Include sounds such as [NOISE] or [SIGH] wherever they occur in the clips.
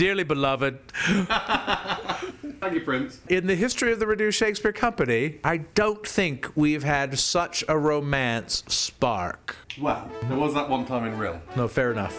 Dearly beloved, Thank you, Prince. in the history of the Reduced Shakespeare Company, I don't think we've had such a romance spark. Well, there was that one time in Rhyl. No, fair enough.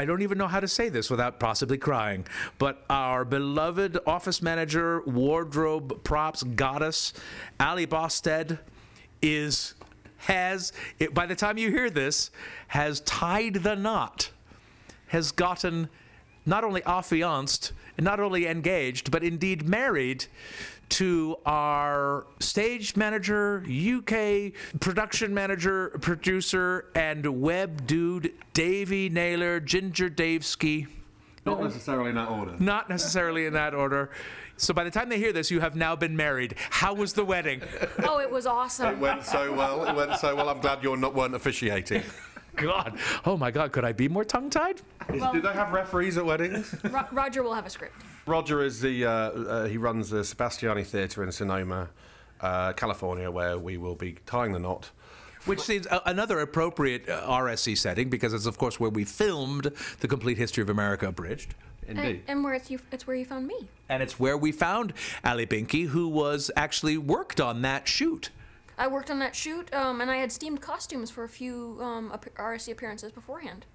I don't even know how to say this without possibly crying, but our beloved office manager, wardrobe props goddess, Alli Bostedt, is has it, by the time you hear this has tied the knot, has gotten not only affianced, not only engaged, but indeed married to our stage manager, UK production manager, producer, and web dude, Davey Naylor, Ginger Davesky. Not necessarily in that order. Not necessarily in that order. So by the time they hear this, you have now been married. How was the wedding? Oh, it was awesome. It went so well. It went so well. I'm glad you're not weren't officiating. [LAUGHS] God. Oh my God, could I be more tongue tied? Do they have referees at weddings? Ro- Roger will have a script. Roger is the uh, uh, he runs the Sebastiani Theatre in Sonoma, uh, California, where we will be tying the knot. Which seems a- another appropriate uh, RSC setting because it's, of course, where we filmed The Complete History of America Abridged. Indeed. And, and where it's you, it's where you found me. And it's where we found Ali Binky, who was actually worked on that shoot. I worked on that shoot, um, and I had steamed costumes for a few um, RSC appearances beforehand.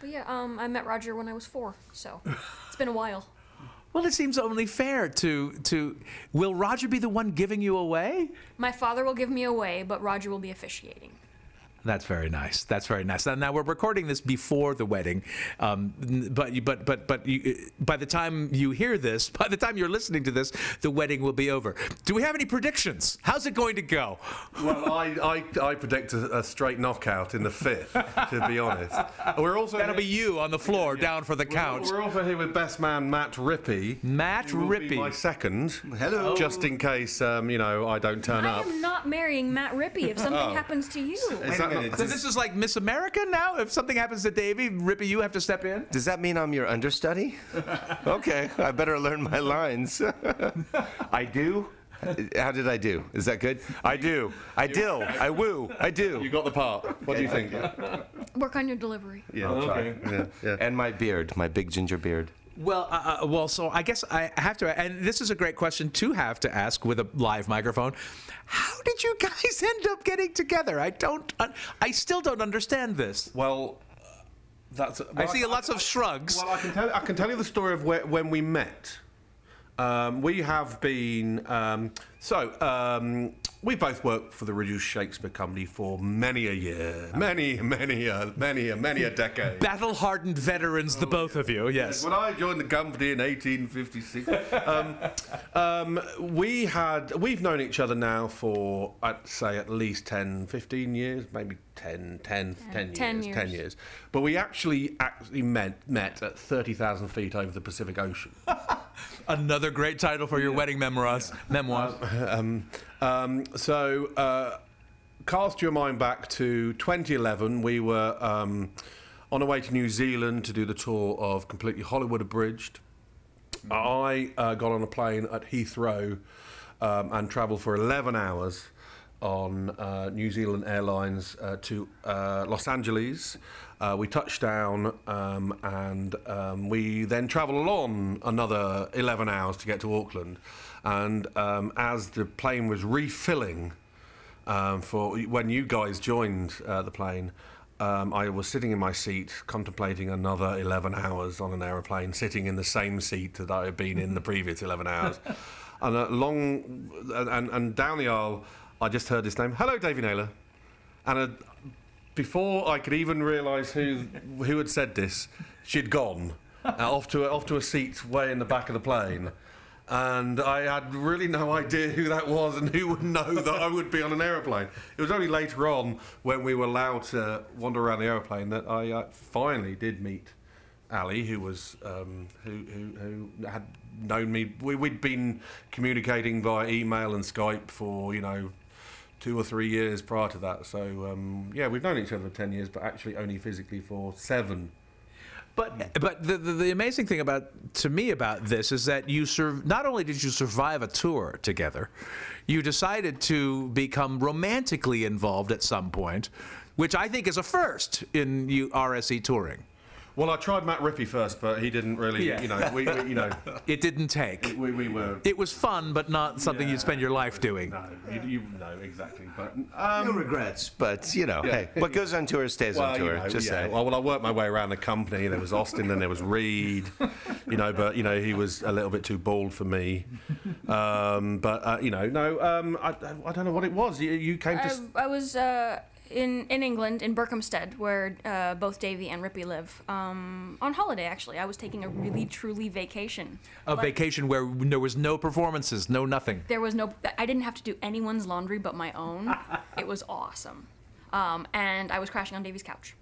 But yeah, um, I met Roger when I was four, so [LAUGHS] it's been a while. Well, it seems only fair to to. Will Roger be the one giving you away? My father will give me away, but Roger will be officiating. That's very nice. That's very nice. Now, now we're recording this before the wedding, um, but but but but you, by the time you hear this, [LAUGHS] by the time you're listening to this, the wedding will be over. Do we have any predictions? How's it going to go? Well, I, I, I predict a, a straight knockout in the fifth, to be honest. We're also That'll be you on the floor, down for the we're, count. we're also here with best man Matt Rippy. Matt who Rippy. my second. Hello. Just in case, um, you know, I don't turn I up. I am not marrying Matt Rippy if something happens to you. Is Wait a that So this is like Miss America now. If something happens to Davey, Rippy, you have to step in. Does that mean I'm your understudy? [LAUGHS] okay, I better learn my lines. [LAUGHS] I do. How did I do? Is that good? I do. I do. I woo. I do. you got the part. What do you think? Work on your delivery. Yeah, I'll try. Yeah, yeah. And my beard, my big ginger beard. Well, uh, uh, well, so I guess I have to, and this is a great question to have to ask with a live microphone. How did you guys [LAUGHS] end up getting together? I don't, uh, I still don't understand this. Well, that's. I well, see lots of shrugs. Well, I can tell. I can tell you the story of where, when we met. Um, we have been. Um, so um, we both worked for the Reduced Shakespeare Company for many a year, many, many, a, many, a, many a decade. Battle hardened veterans, the both of you, yes. When I joined the company in 1856, um, um, we had we've known each other now for I'd say at least 10, 15 years, maybe 10, 10, 10 years, 10 10 years. years. But we actually actually met met at 30,000 feet over the Pacific Ocean. [LAUGHS] Another great title for your wedding memoirs. Memoirs. um, um, so, uh, cast your mind back to 2011. We were um, on our way to New Zealand to do the tour of Completely Hollywood Abridged. I uh, got on a plane at Heathrow um, and travelled for 11 hours on uh, New Zealand Airlines uh, to uh, Los Angeles. Uh, we touched down um, and um, we then travelled on another 11 hours to get to Auckland. And um, as the plane was refilling um, for when you guys joined uh, the plane, um, I was sitting in my seat contemplating another 11 hours on an aeroplane, sitting in the same seat that I had been in the [LAUGHS] previous 11 hours. and uh, long and, and down the aisle, I just heard this name. Hello, Davey Naylor. And uh, before I could even realise who who had said this, she'd gone uh, off to a, off to a seat way in the back of the plane. And I had really no idea who that was and who would know that I would be on an aeroplane. It was only later on when we were allowed to wander around the aeroplane that I uh, finally did meet Alli, who was um, who, who who had known me. We, we'd been communicating via email and Skype for you know two or three years prior to that. So um, yeah, we've known each other for ten years, but actually only physically for seven. But but the, the the amazing thing about to me about this is that you serve not only did you survive a tour together, you decided to become romantically involved at some point, which I think is a first in you RSC touring. Well, I tried Matt Rippy first, but he didn't really. Yeah. You know, we, we you know [LAUGHS] It didn't take. we, we were. It was fun, but not something you'd spend your life doing. No, you, you know exactly, but no um, regrets, but you know, hey, what goes on tour stays well, on tour. you know, just yeah. saying. Well, well, I worked my way around the company. There was Austin, and there was Reed. You know, but you know he was a little bit too bald for me. Um, but uh, you know, no, um, I, I don't know what it was. You, you came to. s- I, I was uh, in in England in Berkhamsted, where uh, both Davey and Rippy live. Um, on holiday, actually, I was taking a really truly vacation. A Like, vacation where there was no performances, no nothing. There was no. I didn't have to do anyone's laundry but my own. [LAUGHS] it was awesome. Um, and I was crashing on Davey's couch.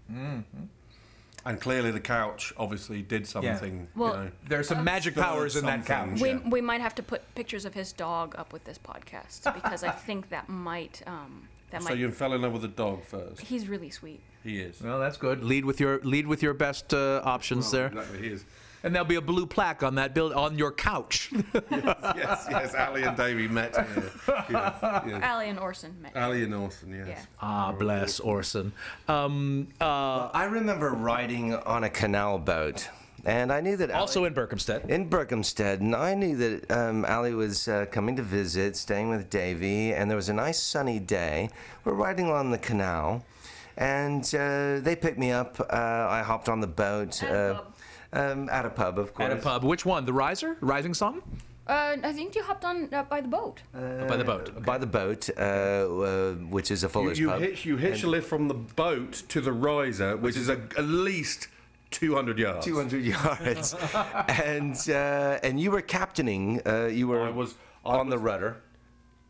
and clearly, the couch obviously did something. Well, you know. There's some magic powers in that couch. We, Yeah. we might have to put pictures of his dog up with this podcast because I [LAUGHS] think that might um, that So might. you fell in love with the dog first. He's really sweet. He is. Well, that's good. Lead with your lead with your best uh, options there, Exactly, he is. and there'll be a blue plaque on that build on your couch. [LAUGHS] yes, yes. Alli and Davey met here. Yeah, yeah. Alli and Orson met. Alli and Orson, yes. yeah. ah, bless Orson. Um, uh, I remember riding on a canal boat, and I knew that also in Berkhamsted. in Berkhamsted, and I knew that um, Alli was uh, coming to visit, staying with Davey, and there was a nice sunny day. We're riding along the canal, and uh, they picked me up. Uh, I hopped on the boat. At a uh, pub. Um, at a pub, of course. At a pub. Which one? The Riser? Rising Sun? Uh, I think you hopped on uh, by the boat. By the boat. By the boat, uh, uh, which is a You, Fuller's you pub. hitch you hitch a lift from the boat to the riser, which is a, at least 200 yards. 200 yards, [LAUGHS] and uh, and you were captaining. Uh, you were I was- I on the rudder.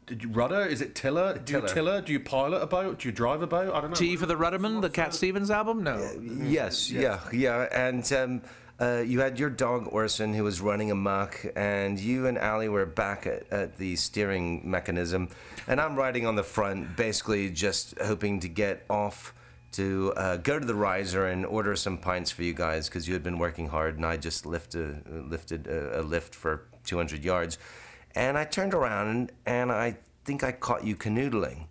Did you rudder? Is it tiller? Do you Tiller. tiller? Do you pilot a boat? Do you drive a boat? I don't know. T for the Rudderman, the Cat Stevens album? No. Yes, yeah, yeah, and. Um, uh, you had your dog Orson who was running amok, and you and Alli were back at, at the steering mechanism, and I'm riding on the front, basically just hoping to get off to uh, go to the riser and order some pints for you guys because you had been working hard, and I just lifted lifted a, a lift for 200 yards, and I turned around and, and I think I caught you canoodling,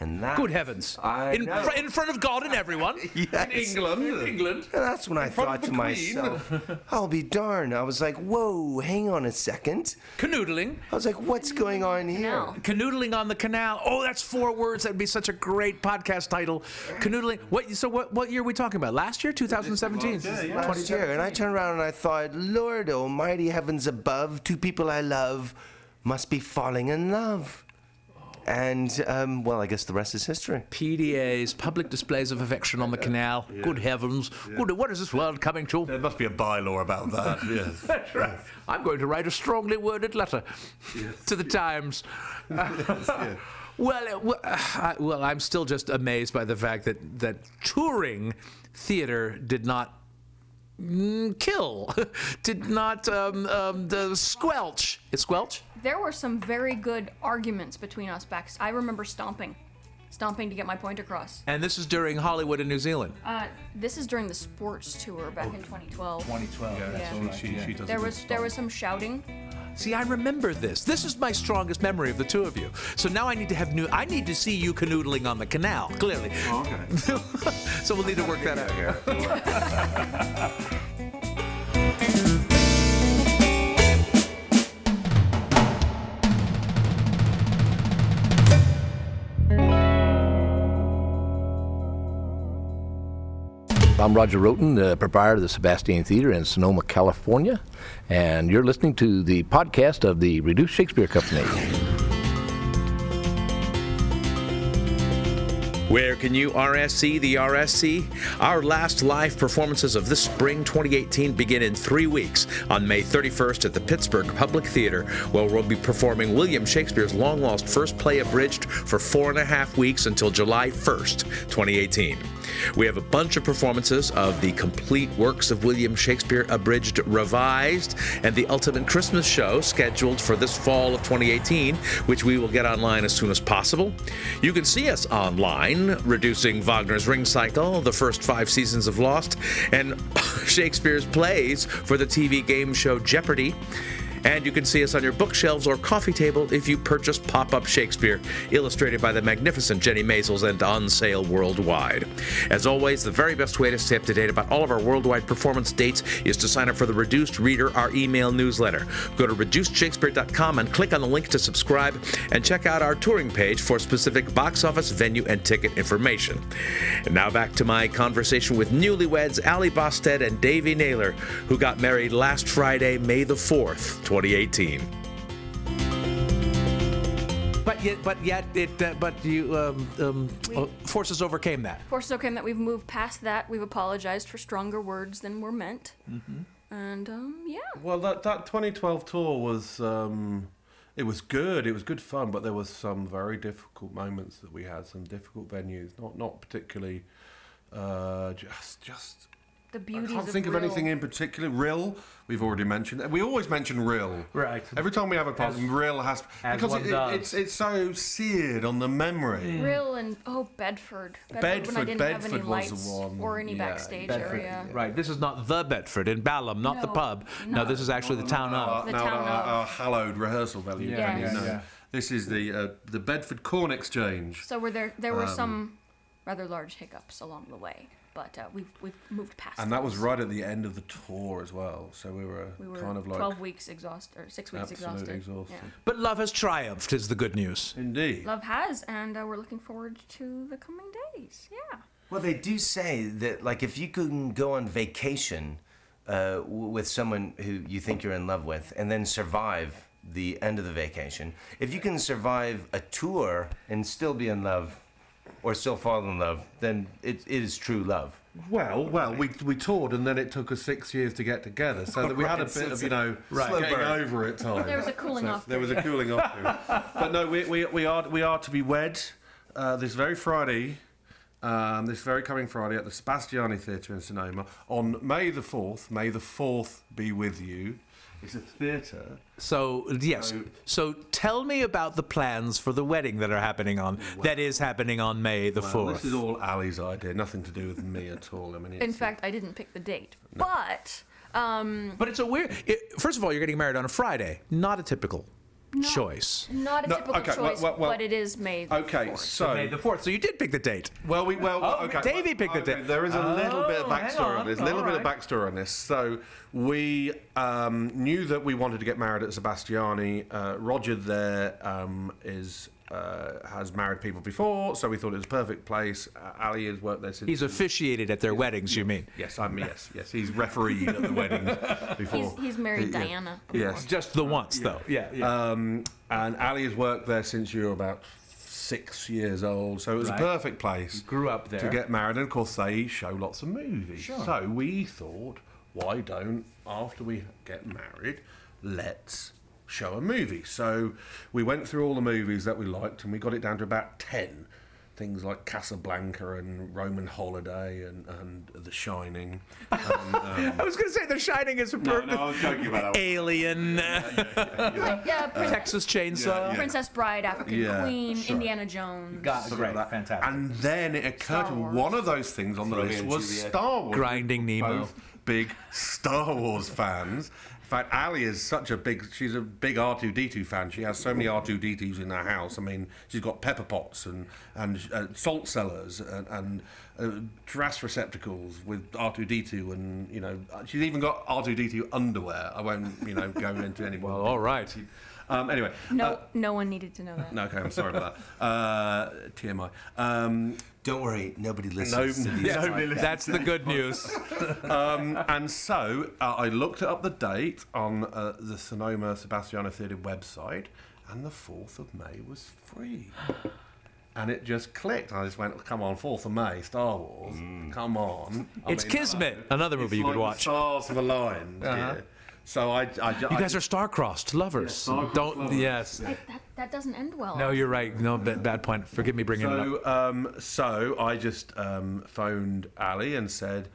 and that Good heavens. I in, know. fr- in front of God and everyone. [LAUGHS] Yes. England. In England. And that's when I front thought to Queen. myself, [LAUGHS] I'll be darned. I was like, whoa, hang on a second. Canoodling. I was like, what's going on here? Canal. Canoodling on the canal. Oh, that's four words. That'd be such a great podcast title. Canoodling. What? So what? What year are we talking about? Last year, 2017. Last year, and I turned around and I thought, Lord Almighty, heavens above, two people I love must be falling in love. And, um, well, I guess the rest is history. PDAs, public displays of affection on the canal. Good heavens. Good, what is this world coming to? There must be a bylaw about that. [LAUGHS] yes. That's right. I'm going to write a strongly worded letter to the Times. [LAUGHS] Well, uh, well, uh, I- well, I'm still just amazed by the fact that that touring theater did not kill, [LAUGHS] did not um, um, the squelch. It squelch. There were some very good arguments between us back. I remember stomping, stomping to get my point across. And this is during Hollywood and New Zealand. Uh, this is during the sports tour back in 2012. 2012. Yeah. She, she, she does There was there was some shouting. See, I remember this. This is my strongest memory of the two of you. So now I need to have new. I need to see you canoodling on the canal. Clearly. Oh, okay. [LAUGHS] so we'll need to work that out [LAUGHS] I'm Roger Rhoten, the proprietor of the Sebastiani Theater in Sonoma, California, and you're listening to the podcast of the Reduced Shakespeare Company. Where can you RSC the RSC? Our last live performances of this spring 2018 begin in three weeks on May 31st at the Pittsburgh Public Theater, where we'll be performing William Shakespeare's long lost first play abridged for four and a half weeks until July 1st, 2018. We have a bunch of performances of the complete works of William Shakespeare abridged revised and the Ultimate Christmas Show scheduled for this fall of 2018, which we will get online as soon as possible. You can see us online, reducing Wagner's Ring Cycle, the first five seasons of Lost, and [LAUGHS] Shakespeare's plays for the TV game show Jeopardy! And you can see us on your bookshelves or coffee table if you purchase Pop Up Shakespeare, illustrated by the magnificent Jennie Maizels and on sale worldwide. As always, the very best way to stay up to date about all of our worldwide performance dates is to sign up for the Reduced Reader, our email newsletter. Go to reducedshakespeare.com and click on the link to subscribe and check out our touring page for specific box office, venue, and ticket information. And now back to my conversation with newlyweds Alli Bostedt and Davey Naylor, who got married last Friday, May the 4th, 2018. But yet, but yet, it. Uh, but you um, um, uh, forces overcame that. Forces overcame that we've moved past that. We've apologized for stronger words than were meant. And um, yeah. Well, that that 2012 tour was um, it was good. It was good fun, but there was some very difficult moments that we had. Some difficult venues, not not particularly. Uh, just just. The I can't of think of real- anything in particular. Rhyl, we've already mentioned. We always mention Rhyl. Right. Every time we have a problem, Rhyl has as because it, it- it's it's so seared on the memory. Rhyl and oh Bedford. Bedford, when I Bedford- didn't have any was lights the one, or any yeah, backstage Bedford, area. Right. This is not the Bedford in Balham, not the pub. No, no. this is actually the town of. The now town our, of. our hallowed rehearsal venue. Yeah, venue. yeah, No, yeah. This is the uh, the Bedford Corn Exchange. So were there there were Um, some rather large hiccups along the way, but uh, we've we've moved past. And that was right at the end of the tour as well. So we were, We were kind of like twelve weeks exhausted or six weeks absolutely exhausted. exhausted. But love has triumphed, is the good news. Indeed. Love has, and uh, we're looking forward to the coming days. Yeah. Well, they do say that, like, if you can go on vacation uh, with someone who you think you're in love with and then survive the end of the vacation, if you can survive a tour and still be in love or still fall in love, then it, it is true love. Well, well, we, we toured and then it took us six years to get together, so that we had a bit so of you know Right. getting burn. over it time. There was a cooling off There was a cooling off period. [LAUGHS] But no, we, we, we are we are to be wed uh, this very Friday. Um, this very coming Friday at the Sebastiani Theatre in Sonoma on May the 4th. May the 4th be with you. It's a theatre. So yes. So tell me about the plans for the wedding that are happening on that is happening on May the fourth. Well, fourth. this is all Alli's idea, nothing to do with me at all. I mean, it's, In fact, I didn't pick the date, but um, but it's a weird. It, first of all, you're getting married on a Friday, not a typical choice. not a No, typical okay, choice. well- well- but it is May. the okay, 4th. so May the fourth. So you did pick the date. Well, we well, Oh, okay. Davey picked the okay, date. There is a little bit of Oh, hang backstory on on, this. A little all bit of right. backstory on this. So we um, knew that we wanted to get married at Sebastiani. Uh, Roger there um, is. Uh, has married people before, so we thought it was a perfect place. Uh, Alli has worked there since. He's officiated at their weddings. You mean? yes, I'm yes, yes. He's refereed at the weddings [LAUGHS] before. He's, he's married Yeah. Diana. Yes, Just the once, though. Yeah. yeah. um, and Alli has worked there since you were about six years old, so it was Right. a perfect place. Grew up there. to get married, and of course they show lots of movies. So we thought, why don't after we get married, let's show a movie. So we went through all the movies that we liked, and we got it down to about ten. Things like Casablanca and Roman Holiday and, and The Shining. And, [LAUGHS] um, I was going to say The Shining is a no, no, I was joking about that. Alien, Like, yeah, Prin- [LAUGHS] Texas Chainsaw. Princess Bride, African Yeah, Queen, sure. Indiana Jones. Something like that. fantastic. And then it occurred to Wars. one of those things on the Romeo list was Juliet. Star Wars. Grinding Nemo. Both big Star Wars fans. In fact, Alli is such a big. She's a big R two D two fan. She has so many R two D twos in her house. I mean, she's got pepper pots and and uh, salt cellars and, and uh, trash receptacles with R two D two and you know she's even got R two D two underwear. I won't you know go into any [LAUGHS] more. Well, all right. Um, anyway, No, uh, no one needed to know that. no, okay, I'm sorry about that. [LAUGHS] Uh, TMI. Um, Don't worry, nobody no, listens to [LAUGHS] these. Yeah, nobody listens. that's the good news. Um, and so uh, I looked up the date on uh, the Sonoma Sebastiani Theatre website, and the 4th of May was free. and it just clicked. I just went, "Come on, Fourth of May, Star Wars, come on!" I It's Kismet, another movie it's you could like the watch. Stars have aligned. yeah. So I, I, You guys are star-crossed lovers. star-crossed Don't. lovers. Yes. I, that, that doesn't end well. No, you're right. No, bad, bad point. Forgive me bringing it up. So, um, so I just um, phoned Alli and said,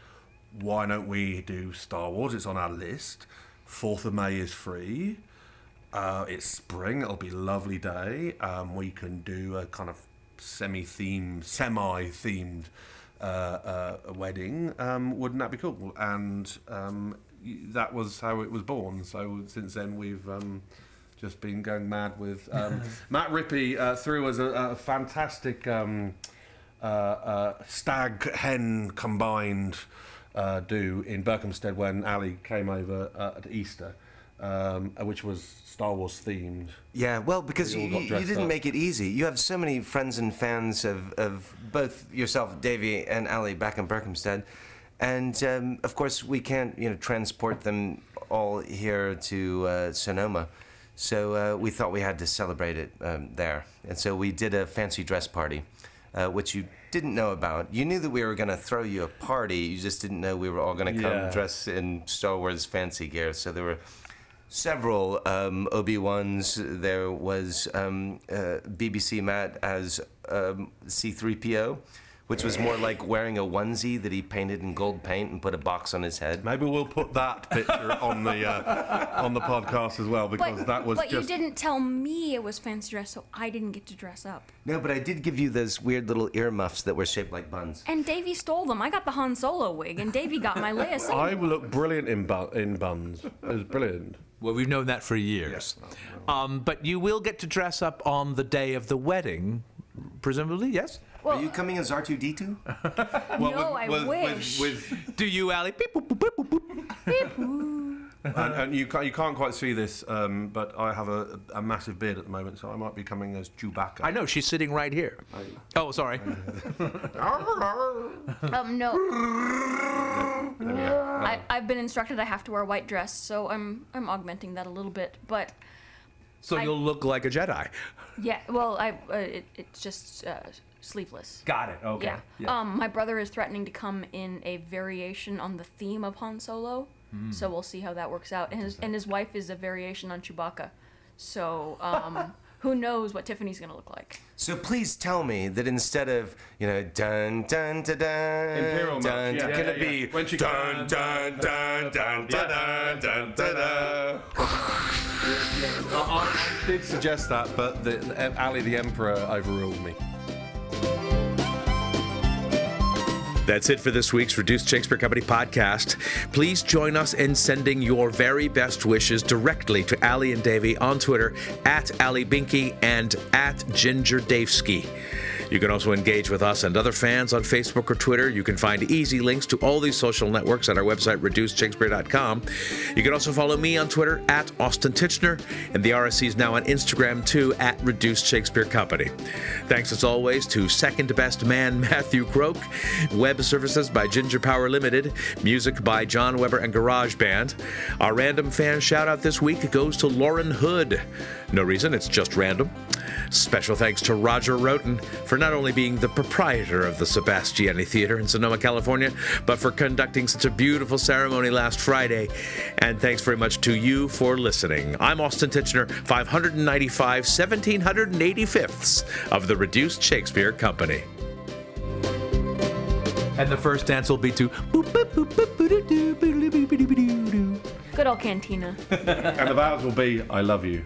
"Why don't we do Star Wars? It's on our list. Fourth of May is free. Uh, it's spring. It'll be a lovely day. Um, we can do a kind of semi-themed, semi-themed uh, uh, wedding. Um, wouldn't that be cool?" And um, y- that was how it was born. So since then, we've. Um, just been going mad with um, [LAUGHS] Matt Rippy uh, threw us a, a fantastic um, uh, uh, stag hen combined uh, do in Berkhamsted when Alli came over uh, at Easter, um, which was Star Wars themed. Yeah, well, because We you, you didn't up. make it easy. You have so many friends and fans of, of both yourself, Davey, and Alli back in Berkhamsted. And um, of course, we can't you know transport them all here to uh, Sonoma. So uh, we thought we had to celebrate it um, there. And so we did a fancy dress party, uh, which you didn't know about. You knew that we were going to throw you a party, you just didn't know we were all going to come Yeah. dressed in Star Wars fancy gear. So there were several um, Obi Wans. There was um, uh, BBC Matt as um, C3PO, which was more like wearing a onesie that he painted in gold paint and put a box on his head. Maybe we'll put that picture on the uh, on the podcast as well because but that was but just you didn't tell me it was fancy dress, so I didn't get to dress up. No, but I did give you those weird little earmuffs that were shaped like buns. And Davey stole them. I got the Han Solo wig, and Davey got my Leia. Saber. I look brilliant in bu- in buns. It was brilliant. Well, we've known that for years. Um, but you will get to dress up on the day of the wedding, presumably. Yes. Are you coming as R2D2? [LAUGHS] no, I wish. with, with [LAUGHS] Do you, Alli? Beep, boop, boop, boop, boop, boop. [LAUGHS] and, and you can't you can't quite see this, um, but I have a, a massive beard at the moment, so I might be coming as Chewbacca. I know she's sitting right here. Oh, sorry. Um, no. I, I've been instructed I have to wear a white dress, so I'm I'm augmenting that a little bit. But So I- you'll look like a Jedi. yeah, well, I uh, it, it's just uh, sleeveless. Got it. Okay. Yeah. Um, my brother is threatening to come in a variation on the theme of Han Solo, Hmm. so we'll see how that works out. And his and his wife is a variation on Chewbacca, so um, [LAUGHS] who knows what Tiffany's gonna look like? So please tell me that instead of you know dun dun dun dun Imperial dun, March, dun yeah, can yeah, it be yeah. When dun dun dun dun dun dun dun dun dun? I, I did suggest that, but the, the, Alli the Emperor overruled me. That's it for this week's Reduced Shakespeare Company podcast. Please join us in sending your very best wishes directly to Alli and Davey on Twitter at Ali Binky and at Ginger Davesky. You can also engage with us and other fans on Facebook or Twitter. You can find easy links to all these social networks at our website, reducedshakespeare.com. You can also follow me on Twitter at Austin Tichenor, and the RSC is now on Instagram too at Reduced Shakespeare Company. Thanks as always to second best man [LAUGHS] Matthew Croak, web services by Ginger Power Limited, music by John Weber and Garage Band. Our random fan shout out this week goes to Lauren Hood. No reason, it's just random. Special thanks to Roger Rhoten for not only being the proprietor of the Sebastiani Theater in Sonoma, California, but for conducting such a beautiful ceremony last Friday. And thanks very much to you for listening. I'm Austin Tichenor, 595 1785ths of the Reduced Shakespeare Company. And the first dance will be to. Good old Cantina. [LAUGHS] And the vows will be, I love you.